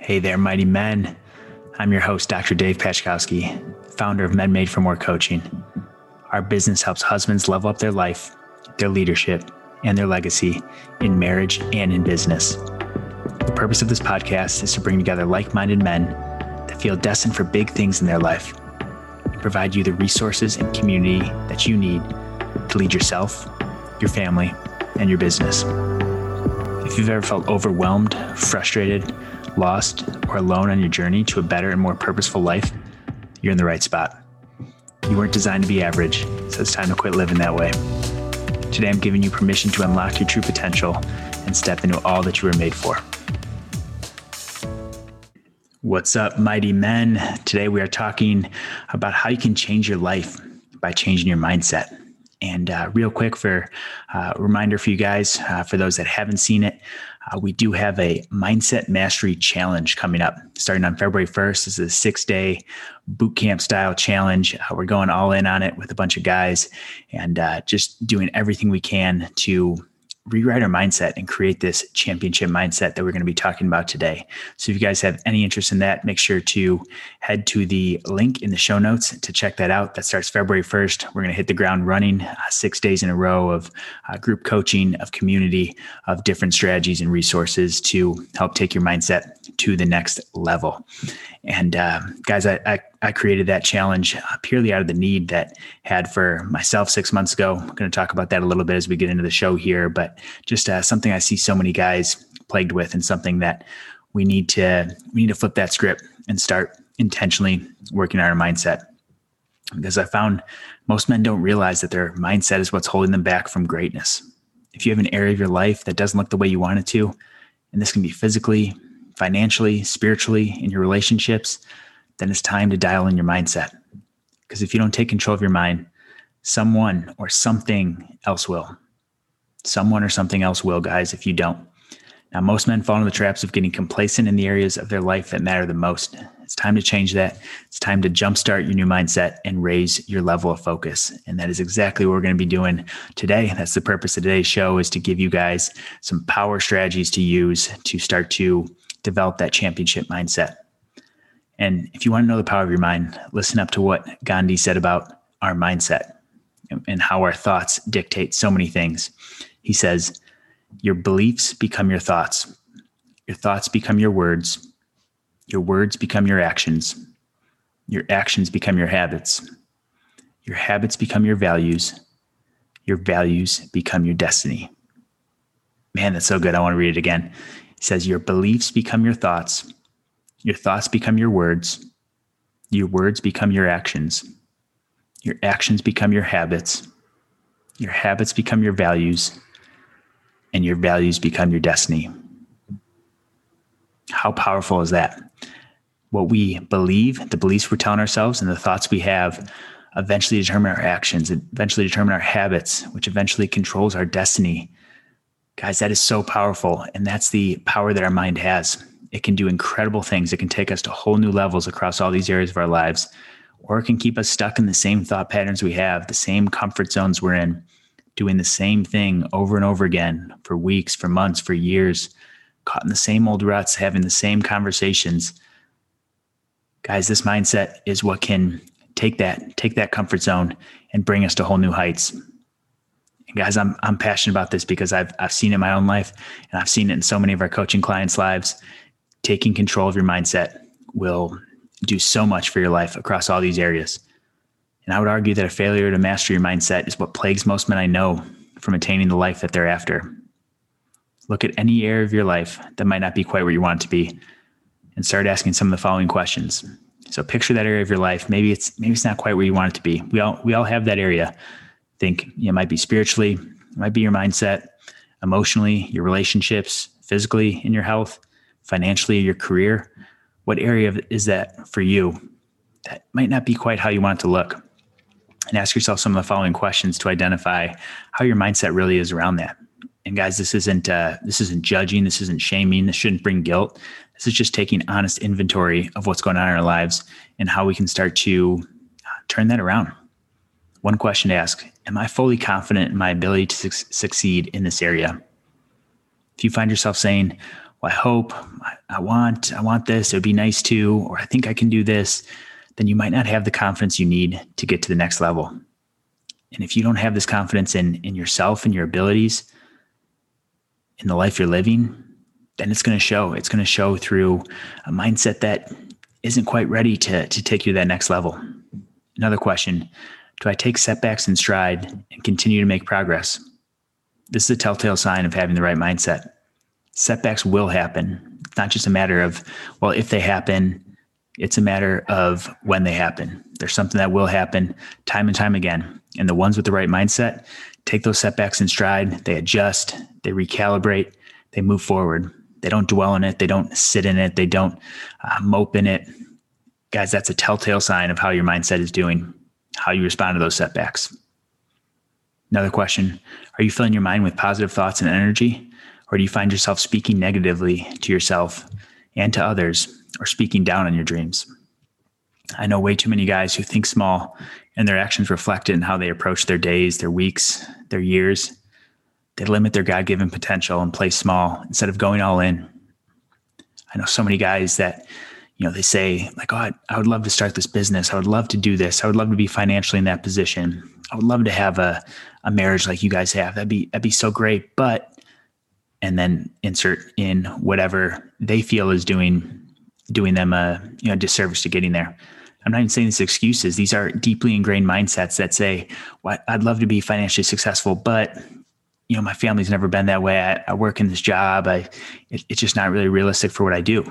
Hey there, mighty men. I'm your host, Dr. Dave Pachkowski, founder of Men Made for More Coaching. Our business helps husbands level up their life, their leadership, and their legacy in marriage and in business. The purpose of this podcast is to bring together like minded men that feel destined for big things in their life and provide you the resources and community that you need to lead yourself, your family, and your business. If you've ever felt overwhelmed, frustrated, lost, or alone on your journey to a better and more purposeful life, you're in the right spot. You weren't designed to be average, so it's time to quit living that way. Today, I'm giving you permission to unlock your true potential and step into all that you were made for. What's up, mighty men? Today, we are talking about how you can change your life by changing your mindset. And uh, real quick, for uh, reminder for you guys, uh, for those that haven't seen it, uh, we do have a mindset mastery challenge coming up starting on February 1st. This is a six day boot camp style challenge. Uh, we're going all in on it with a bunch of guys and uh, just doing everything we can to rewrite our mindset and create this championship mindset that we're going to be talking about today. So if you guys have any interest in that, make sure to head to the link in the show notes to check that out. That starts February 1st. We're going to hit the ground running uh, six days in a row of uh, group coaching, of community, of different strategies and resources to help take your mindset to the next level. And uh, guys, I, I, I, created that challenge uh, purely out of the need that had for myself six months ago. I'm going to talk about that a little bit as we get into the show here, but just uh, something I see so many guys plagued with, and something that we need to we need to flip that script and start intentionally working on our mindset. Because I found most men don't realize that their mindset is what's holding them back from greatness. If you have an area of your life that doesn't look the way you want it to, and this can be physically, financially, spiritually, in your relationships, then it's time to dial in your mindset. Because if you don't take control of your mind, someone or something else will. Someone or something else will, guys, if you don't. Now, most men fall into the traps of getting complacent in the areas of their life that matter the most. It's time to change that. It's time to jumpstart your new mindset and raise your level of focus. And that is exactly what we're going to be doing today. That's the purpose of today's show is to give you guys some power strategies to use to start to develop that championship mindset. And if you want to know the power of your mind, listen up to what Gandhi said about our mindset and how our thoughts dictate so many things. He says, Your beliefs become your thoughts, your thoughts become your words, your words become your actions, your actions become your habits, your habits become your values, your values become your destiny. Man, that's so good. I want to read it again says, Your beliefs become your thoughts, your thoughts become your words, your words become your actions, your actions become your habits, your habits become your values, and your values become your destiny. How powerful is that? What we believe, the beliefs we're telling ourselves, and the thoughts we have eventually determine our actions, eventually determine our habits, which eventually controls our destiny Guys, that is so powerful. And that's the power that our mind has. It can do incredible things. It can take us to whole new levels across all these areas of our lives, or it can keep us stuck in the same thought patterns we have, the same comfort zones we're in, doing the same thing over and over again for weeks, for months, for years, caught in the same old ruts, having the same conversations. Guys, this mindset is what can take that, take that comfort zone and bring us to whole new heights guys, I'm I'm passionate about this because I've I've seen it in my own life and I've seen it in so many of our coaching clients' lives. Taking control of your mindset will do so much for your life across all these areas. And I would argue that a failure to master your mindset is what plagues most men I know from attaining the life that they're after. Look at any area of your life that might not be quite where you want it to be and start asking some of the following questions. So picture that area of your life. Maybe it's maybe it's not quite where you want it to be. We all we all have that area think it might be spiritually, it might be your mindset, emotionally, your relationships, physically, in your health, financially, your career. What area is that for you that might not be quite how you want it to look? And ask yourself some of the following questions to identify how your mindset really is around that. And guys, this isn't uh, this isn't judging, this isn't shaming, this shouldn't bring guilt. This is just taking honest inventory of what's going on in our lives and how we can start to uh, turn that around one question to ask Am I fully confident in my ability to su- succeed in this area? If you find yourself saying, well, I hope, I, I want, I want this. It would be nice to, or I think I can do this. Then you might not have the confidence you need to get to the next level. And if you don't have this confidence in in yourself and your abilities, in the life you're living, then it's going to show. It's going to show through a mindset that isn't quite ready to, to take you to that next level. Another question Do I take setbacks in stride and continue to make progress? This is a telltale sign of having the right mindset. Setbacks will happen. It's not just a matter of, well, if they happen, it's a matter of when they happen. There's something that will happen time and time again. And the ones with the right mindset take those setbacks in stride, they adjust, they recalibrate, they move forward. They don't dwell in it, they don't sit in it, they don't uh, mope in it. Guys, that's a telltale sign of how your mindset is doing, how you respond to those setbacks. Another question Are you filling your mind with positive thoughts and energy? Or do you find yourself speaking negatively to yourself and to others, or speaking down on your dreams? I know way too many guys who think small and their actions reflect it in how they approach their days, their weeks, their years. They limit their God given potential and play small instead of going all in. I know so many guys that, you know, they say, like, oh, I would love to start this business. I would love to do this. I would love to be financially in that position. I would love to have a, a marriage like you guys have. That'd be that'd be so great. But and then insert in whatever they feel is doing doing them a you know disservice to getting there. I'm not even saying these excuses. These are deeply ingrained mindsets that say, well, I'd love to be financially successful, but you know, my family's never been that way. I, I work in this job. I, it, it's just not really realistic for what I do.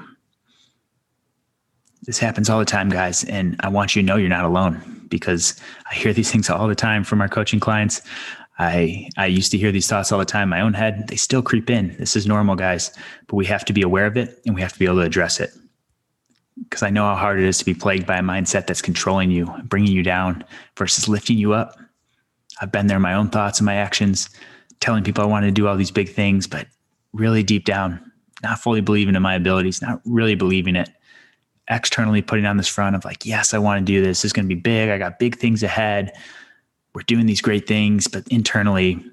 This happens all the time, guys. And I want you to know you're not alone because I hear these things all the time from our coaching clients. I, I used to hear these thoughts all the time in my own head. They still creep in. This is normal, guys, but we have to be aware of it and we have to be able to address it because I know how hard it is to be plagued by a mindset that's controlling you, bringing you down versus lifting you up. I've been there my own thoughts and my actions, telling people I wanted to do all these big things, but really deep down, not fully believing in my abilities, not really believing it. Externally putting on this front of like, yes, I want to do this. This is going to be big. I got big things ahead. We're doing these great things, but internally,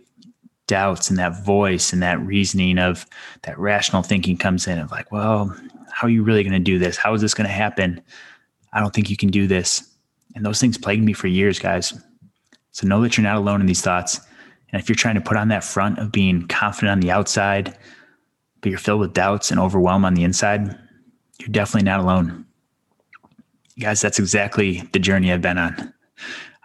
doubts and that voice and that reasoning of that rational thinking comes in of like, well, how are you really going to do this? How is this going to happen? I don't think you can do this. And those things plagued me for years, guys. So know that you're not alone in these thoughts. And if you're trying to put on that front of being confident on the outside, but you're filled with doubts and overwhelm on the inside, you're definitely not alone. Guys, that's exactly the journey I've been on.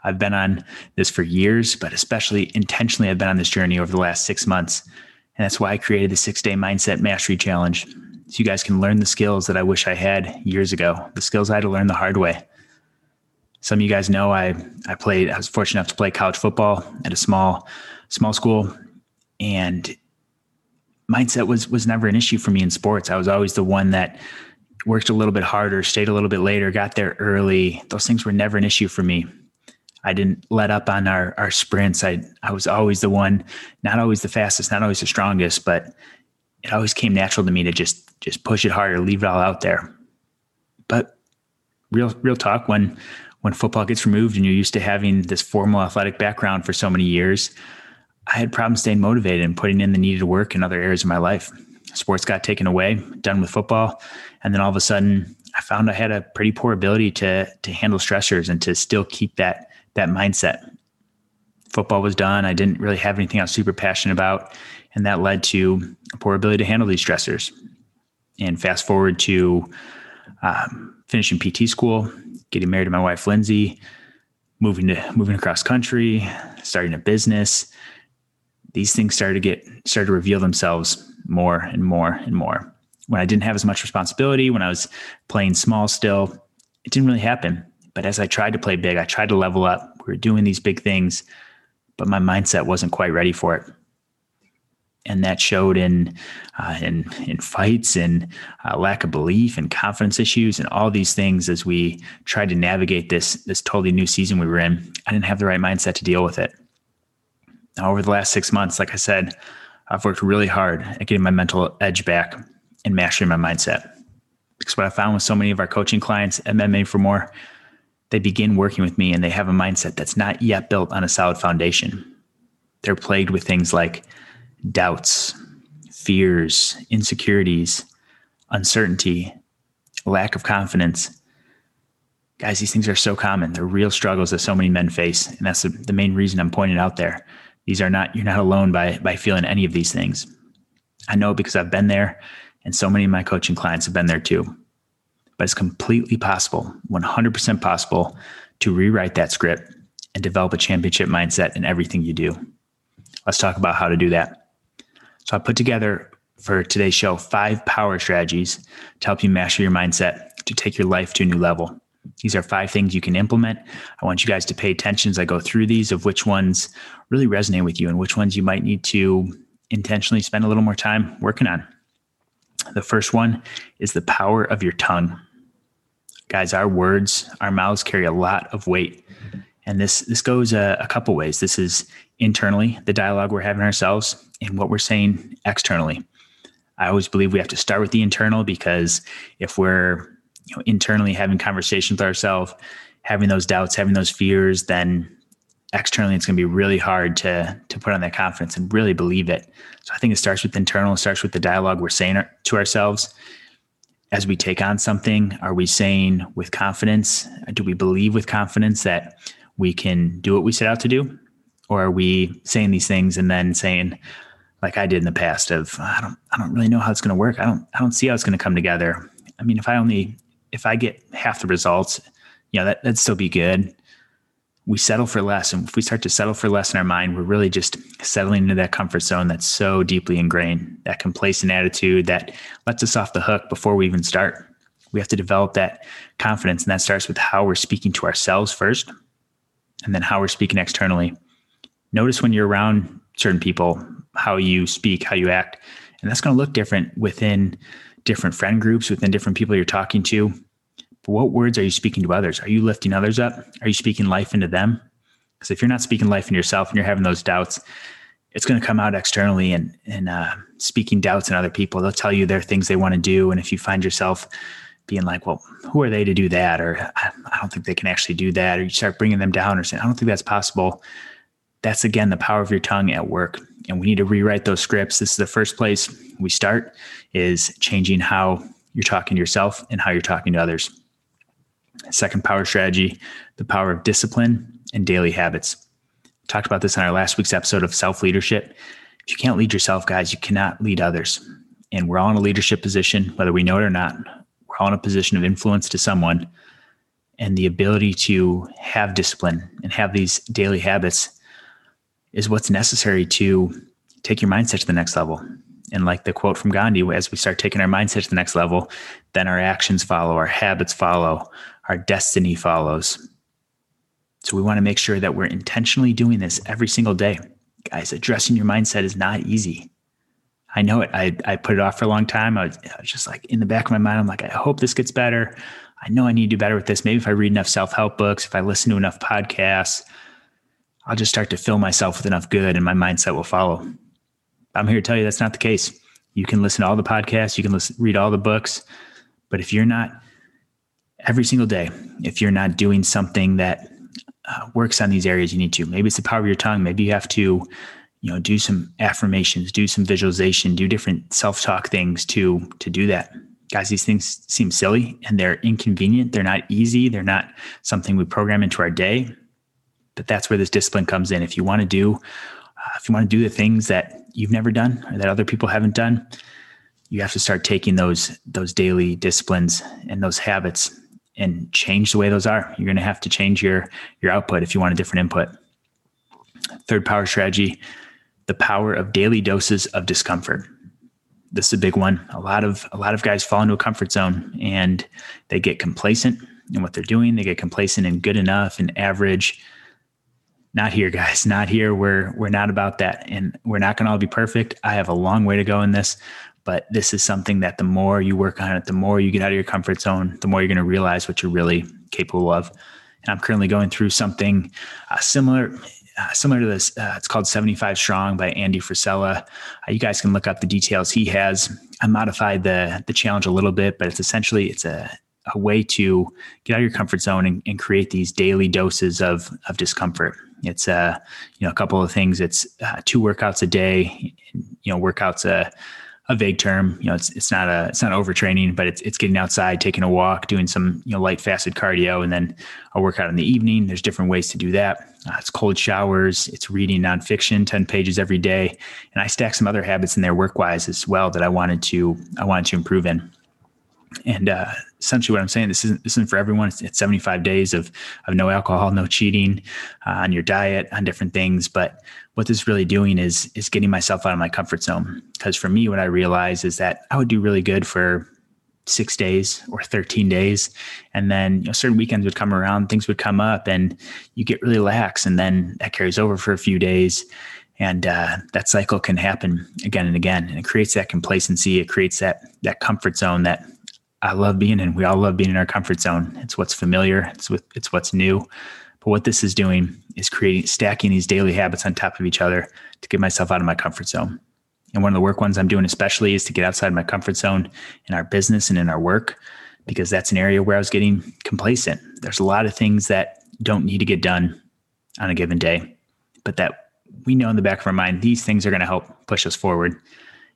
I've been on this for years, but especially intentionally, I've been on this journey over the last six months. And that's why I created the six day mindset mastery challenge so you guys can learn the skills that I wish I had years ago, the skills I had to learn the hard way. Some of you guys know I I played I was fortunate enough to play college football at a small small school and mindset was was never an issue for me in sports. I was always the one that worked a little bit harder, stayed a little bit later, got there early. Those things were never an issue for me. I didn't let up on our our sprints. I I was always the one, not always the fastest, not always the strongest, but it always came natural to me to just just push it harder, leave it all out there. But real real talk when when football gets removed and you're used to having this formal athletic background for so many years, I had problems staying motivated and putting in the needed work in other areas of my life. Sports got taken away, done with football, and then all of a sudden I found I had a pretty poor ability to to handle stressors and to still keep that that mindset. Football was done. I didn't really have anything I was super passionate about. And that led to a poor ability to handle these stressors. And fast forward to um, finishing PT school, getting married to my wife Lindsay, moving to moving across country, starting a business. These things started to get started to reveal themselves more and more and more. When I didn't have as much responsibility, when I was playing small still, it didn't really happen. But as I tried to play big, I tried to level up. We were doing these big things, but my mindset wasn't quite ready for it and that showed in uh, in in fights and uh, lack of belief and confidence issues and all these things as we tried to navigate this this totally new season we were in. I didn't have the right mindset to deal with it. Now, over the last six months, like I said, I've worked really hard at getting my mental edge back and mastering my mindset. Because what I found with so many of our coaching clients at MMA for More, they begin working with me and they have a mindset that's not yet built on a solid foundation. They're plagued with things like doubts, fears, insecurities, uncertainty, lack of confidence. Guys, these things are so common. They're real struggles that so many men face. And that's the, the main reason I'm pointing out there. These are not, you're not alone by, by feeling any of these things. I know because I've been there and so many of my coaching clients have been there too. But it's completely possible, 100% possible to rewrite that script and develop a championship mindset in everything you do. Let's talk about how to do that. So I put together for today's show five power strategies to help you master your mindset to take your life to a new level. These are five things you can implement. I want you guys to pay attention as I go through these of which ones really resonate with you and which ones you might need to intentionally spend a little more time working on. The first one is the power of your tongue. Guys, our words, our mouths carry a lot of weight. And this this goes a, a couple ways. This is internally, the dialogue we're having ourselves, and what we're saying externally. I always believe we have to start with the internal because if we're you know internally having conversations with ourselves, having those doubts, having those fears, then externally it's going to be really hard to to put on that confidence and really believe it. So I think it starts with internal, it starts with the dialogue we're saying to ourselves as we take on something. Are we saying with confidence? Do we believe with confidence that we can do what we set out to do? Or are we saying these things and then saying, like I did in the past, of I don't I don't really know how it's going to work. I don't I don't see how it's going to come together. I mean, if I only if I get half the results, you know, that that'd still be good. We settle for less. And if we start to settle for less in our mind, we're really just settling into that comfort zone that's so deeply ingrained, that complacent attitude that lets us off the hook before we even start. We have to develop that confidence. And that starts with how we're speaking to ourselves first, and then how we're speaking externally. Notice when you're around certain people, how you speak, how you act. And that's going to look different within different friend groups, within different people you're talking to. What words are you speaking to others? Are you lifting others up? Are you speaking life into them? Because if you're not speaking life into yourself and you're having those doubts, it's going to come out externally and and uh, speaking doubts in other people. They'll tell you there are things they want to do, and if you find yourself being like, "Well, who are they to do that?" or "I don't think they can actually do that," or you start bringing them down or saying, "I don't think that's possible," that's again the power of your tongue at work and we need to rewrite those scripts this is the first place we start is changing how you're talking to yourself and how you're talking to others second power strategy the power of discipline and daily habits. Talked about this in our last week's episode of self leadership if you can't lead yourself guys you cannot lead others. And we're all in a leadership position whether we know it or not. We're all in a position of influence to someone. And the ability to have discipline and have these daily habits is what's necessary to take your mindset to the next level. And like the quote from Gandhi, as we start taking our mindset to the next level, then our actions follow, our habits follow, our destiny follows. So we want to make sure that we're intentionally doing this every single day. Guys, addressing your mindset is not easy. I know it. I, I put it off for a long time. I was, I was just like in the back of my mind, I'm like, I hope this gets better. I know I need to do better with this. Maybe if I read enough self help books, if I listen to enough podcasts, I'll just start to fill myself with enough good and my mindset will follow. I'm here to tell you that's not the case. You can listen to all the podcasts, you can listen, read all the books, but if you're not every single day, if you're not doing something that uh, works on these areas you need to, maybe it's the power of your tongue, maybe you have to, you know, do some affirmations, do some visualization, do different self-talk things to to do that. Guys, these things seem silly and they're inconvenient. They're not easy. They're not something we program into our day but that's where this discipline comes in. If you want to do, uh, if you want to do the things that you've never done or that other people haven't done, you have to start taking those those daily disciplines and those habits and change the way those are. You're going to have to change your your output if you want a different input. Third power strategy, the power of daily doses of discomfort. This is a big one. A lot of a lot of guys fall into a comfort zone and they get complacent in what they're doing. They get complacent in good enough and average not here guys not here we're we're not about that and we're not going to all be perfect i have a long way to go in this but this is something that the more you work on it the more you get out of your comfort zone the more you're going to realize what you're really capable of and i'm currently going through something uh, similar uh, similar to this uh, it's called 75 strong by andy frisella uh, you guys can look up the details he has i modified the the challenge a little bit but it's essentially it's a a way to get out of your comfort zone and, and create these daily doses of of discomfort it's uh, you know a couple of things. It's uh, two workouts a day. You know, workouts a a vague term. You know, it's it's not a it's not overtraining, but it's it's getting outside, taking a walk, doing some you know light fasted cardio, and then a workout in the evening. There's different ways to do that. Uh, it's cold showers. It's reading nonfiction, ten pages every day, and I stack some other habits in there work wise as well that I wanted to I wanted to improve in. And uh, essentially, what I'm saying this isn't this isn't for everyone. It's, it's 75 days of of no alcohol, no cheating uh, on your diet, on different things. But what this is really doing is is getting myself out of my comfort zone. Because for me, what I realize is that I would do really good for six days or 13 days and then you know certain weekends would come around things would come up and you get really lax and then that carries over for a few days and uh, that cycle can happen again and again and it creates that complacency it creates that that comfort zone that I love being in. We all love being in our comfort zone. It's what's familiar. It's what it's what's new. But what this is doing is creating stacking these daily habits on top of each other to get myself out of my comfort zone. And one of the work ones I'm doing especially is to get outside my comfort zone in our business and in our work because that's an area where I was getting complacent. There's a lot of things that don't need to get done on a given day, but that we know in the back of our mind these things are going to help push us forward.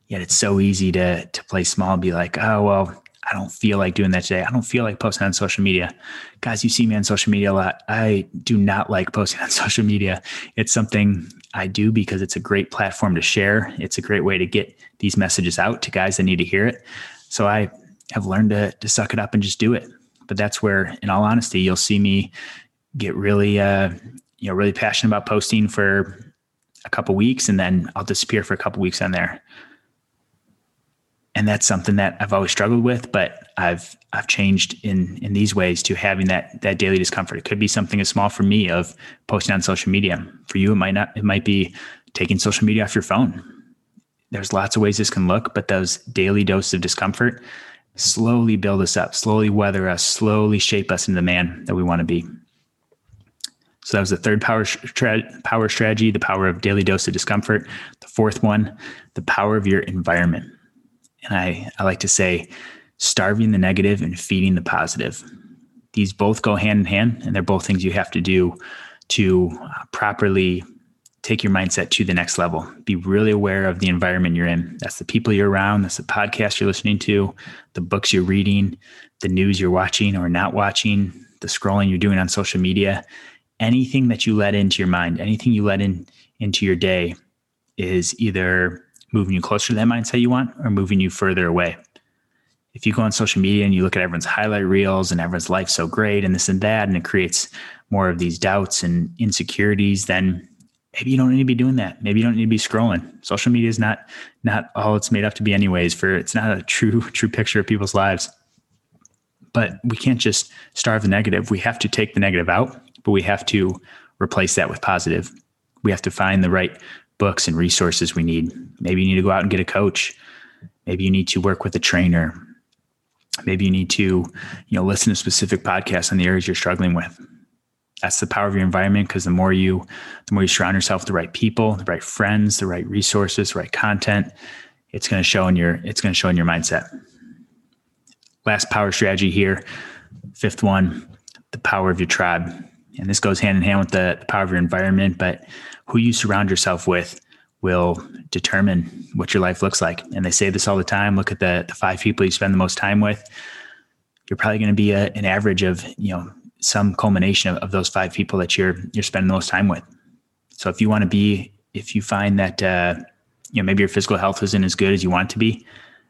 Yet it's so easy to to play small and be like, oh well, I don't feel like doing that today. I don't feel like posting on social media. Guys, you see me on social media a lot. I do not like posting on social media. It's something I do because it's a great platform to share. It's a great way to get these messages out to guys that need to hear it. So I have learned to, to suck it up and just do it. But that's where, in all honesty, you'll see me get really, uh, you know, really passionate about posting for a couple weeks and then I'll disappear for a couple weeks on there and that's something that I've always struggled with, but I've I've changed in in these ways to having that that daily discomfort. It could be something as small for me of posting on social media. For you, it might not. It might be taking social media off your phone. There's lots of ways this can look, but those daily doses of discomfort slowly build us up, slowly weather us, slowly shape us into the man that we want to be. So that was the third power tra- power strategy, the power of daily dose of discomfort. The fourth one, the power of your environment and I, I like to say starving the negative and feeding the positive. These both go hand in hand, and they're both things you have to do to uh, properly take your mindset to the next level. Be really aware of the environment you're in. That's the people you're around, that's the podcast you're listening to, the books you're reading, the news you're watching or not watching, the scrolling you're doing on social media. Anything that you let into your mind, anything you let in into your day is either moving you closer to that mindset you want or moving you further away. If you go on social media and you look at everyone's highlight reels and everyone's life so great and this and that, and it creates more of these doubts and insecurities, then maybe you don't need to be doing that. Maybe you don't need to be scrolling. Social media is not not all it's made up to be anyways, for it's not a true, true picture of people's lives. But we can't just starve the negative. We have to take the negative out, but we have to replace that with positive. We have to find the right books and resources we need. Maybe you need to go out and get a coach. Maybe you need to work with a trainer. Maybe you need to, you know, listen to specific podcasts on the areas you're struggling with. That's the power of your environment because the more you the more you surround yourself with the right people, the right friends, the right resources, the right content, it's going to show in your it's going to show in your mindset. Last power strategy here, fifth one, the power of your tribe. And this goes hand in hand with the, the power of your environment, but who you surround yourself with will determine what your life looks like. And they say this all the time. Look at the, the five people you spend the most time with. You're probably going to be a, an average of, you know, some culmination of, of those five people that you're, you're spending the most time with. So if you want to be, if you find that, uh, you know, maybe your physical health isn't as good as you want it to be,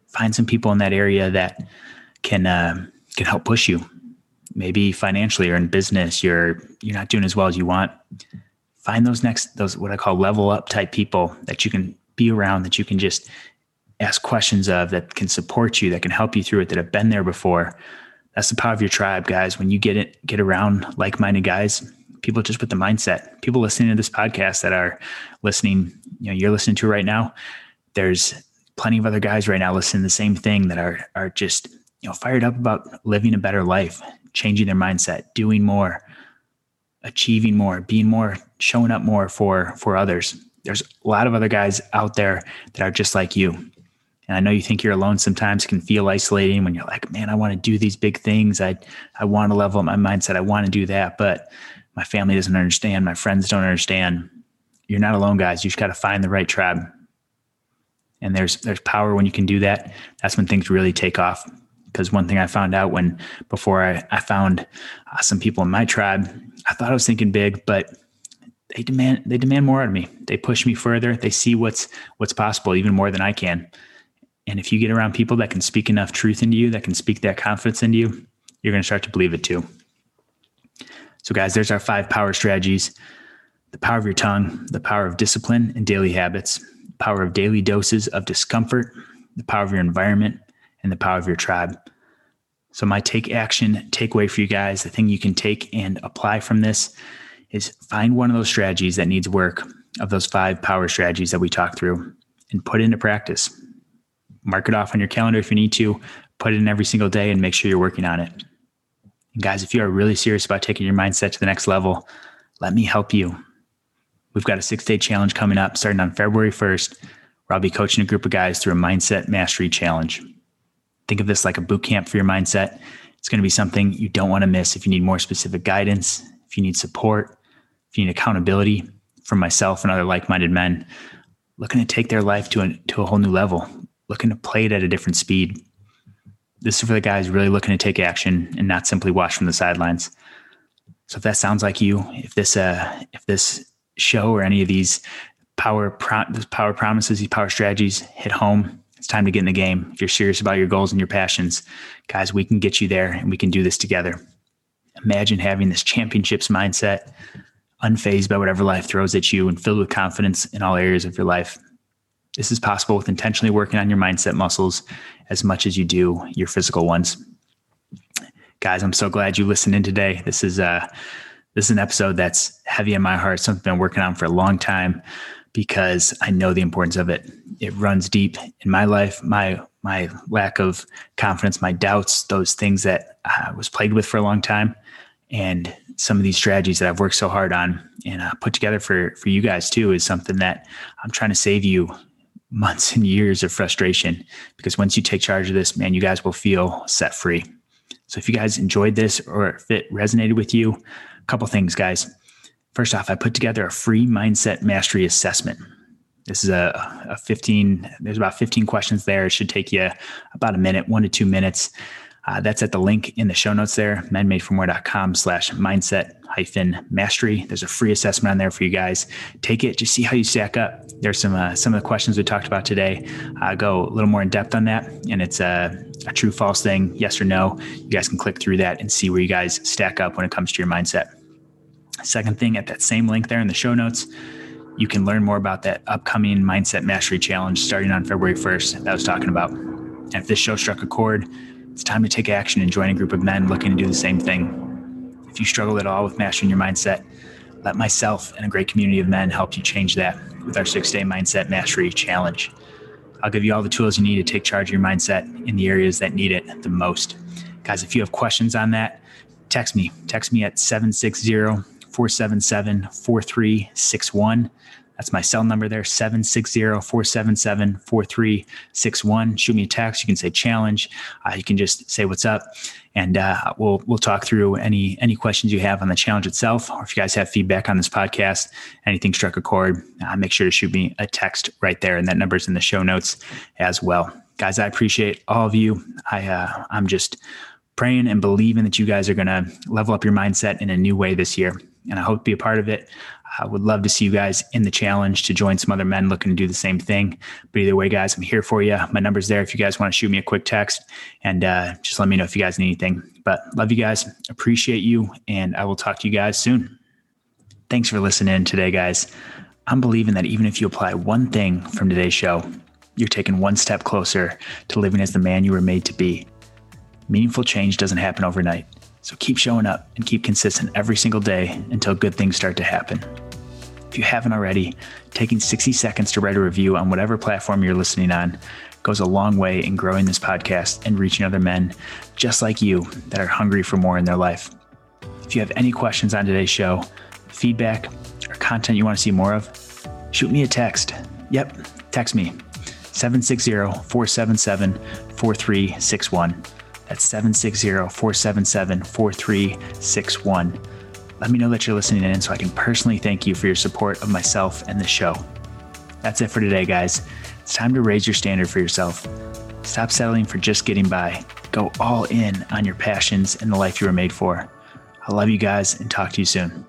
find some people in that area that can, uh, can help push you. Maybe financially or in business, you're, you're not doing as well as you want find those next those what I call level up type people that you can be around that you can just ask questions of that can support you that can help you through it that have been there before. That's the power of your tribe guys. When you get it get around like-minded guys people just with the mindset people listening to this podcast that are listening you know you're listening to right now there's plenty of other guys right now listening to the same thing that are are just you know fired up about living a better life changing their mindset doing more achieving more, being more, showing up more for for others. There's a lot of other guys out there that are just like you. And I know you think you're alone sometimes can feel isolating when you're like, man, I want to do these big things. I I want to level up my mindset. I want to do that, but my family doesn't understand, my friends don't understand. You're not alone, guys. You just got to find the right tribe. And there's there's power when you can do that. That's when things really take off. Because one thing I found out when before I, I found uh, some people in my tribe, I thought I was thinking big, but they demand they demand more out of me. They push me further. They see what's what's possible even more than I can. And if you get around people that can speak enough truth into you, that can speak that confidence into you, you're going to start to believe it too. So, guys, there's our five power strategies the power of your tongue, the power of discipline and daily habits, power of daily doses of discomfort, the power of your environment, and the power of your tribe. So, my take action takeaway for you guys, the thing you can take and apply from this is find one of those strategies that needs work of those five power strategies that we talked through and put into practice. Mark it off on your calendar if you need to, put it in every single day and make sure you're working on it. And guys, if you are really serious about taking your mindset to the next level, let me help you. We've got a six day challenge coming up starting on February 1st, where I'll be coaching a group of guys through a mindset mastery challenge. Think of this like a boot camp for your mindset. It's going to be something you don't want to miss if you need more specific guidance, if you need support, if you need accountability from myself and other like minded men looking to take their life to a, to a whole new level, looking to play it at a different speed. This is for the guys really looking to take action and not simply watch from the sidelines. So if that sounds like you, if this uh, if this show or any of these power pro- power promises, these power strategies hit home, it's time to get in the game. If you're serious about your goals and your passions, guys, we can get you there and we can do this together. Imagine having this championships mindset, unfazed by whatever life throws at you and filled with confidence in all areas of your life. This is possible with intentionally working on your mindset muscles as much as you do your physical ones. Guys, I'm so glad you listened in today. This is uh this is an episode that's heavy in my heart, something I've been working on for a long time because I know the importance of it. It runs deep in my life, my my lack of confidence, my doubts, those things that I was plagued with for a long time, and some of these strategies that I've worked so hard on and uh, put together for for you guys too is something that I'm trying to save you months and years of frustration because once you take charge of this, man, you guys will feel set free. So if you guys enjoyed this or if it resonated with you, a couple things, guys. First off, I put together a free mindset mastery assessment. This is a, a 15, there's about 15 questions there. It should take you about a minute, one to two minutes. Uh, that's at the link in the show notes there, menmadeformore.com slash mindset hyphen mastery. There's a free assessment on there for you guys. Take it, just see how you stack up. There's some uh, some of the questions we talked about today. Uh, go a little more in depth on that, and it's a, a true false thing, yes or no. You guys can click through that and see where you guys stack up when it comes to your mindset. Second thing, at that same link there in the show notes, you can learn more about that upcoming Mindset Mastery Challenge starting on February 1st that I was talking about. And if this show struck a chord, it's time to take action and join a group of men looking to do the same thing. If you struggle at all with mastering your mindset, let myself and a great community of men help you change that with our six day mindset mastery challenge. I'll give you all the tools you need to take charge of your mindset in the areas that need it the most. Guys, if you have questions on that, text me. Text me at 760 477 4361. That's my cell number there, 760-477-4361. Shoot me a text. You can say challenge. Uh, you can just say what's up. And uh, we'll we'll talk through any any questions you have on the challenge itself, or if you guys have feedback on this podcast, anything struck a chord, uh, make sure to shoot me a text right there, and that number's in the show notes as well. Guys, I appreciate all of you. I uh, I'm just praying and believing that you guys are going to level up your mindset in a new way this year, and I hope to be a part of it. I would love to see you guys in the challenge to join some other men looking to do the same thing. But either way, guys, I'm here for you. My number's there if you guys want to shoot me a quick text and uh, just let me know if you guys need anything. But love you guys, appreciate you, and I will talk to you guys soon. Thanks for listening today, guys. I'm believing that even if you apply one thing from today's show, you're taking one step closer to living as the man you were made to be. Meaningful change doesn't happen overnight. So keep showing up and keep consistent every single day until good things start to happen. If you haven't already, taking 60 seconds to write a review on whatever platform you're listening on goes a long way in growing this podcast and reaching other men just like you that are hungry for more in their life. If you have any questions on today's show, feedback, or content you want to see more of, shoot me a text. Yep, text me 760 477 4361. That's 760 477 4361. Let me know that you're listening in so I can personally thank you for your support of myself and the show. That's it for today, guys. It's time to raise your standard for yourself. Stop settling for just getting by. Go all in on your passions and the life you were made for. I love you guys and talk to you soon.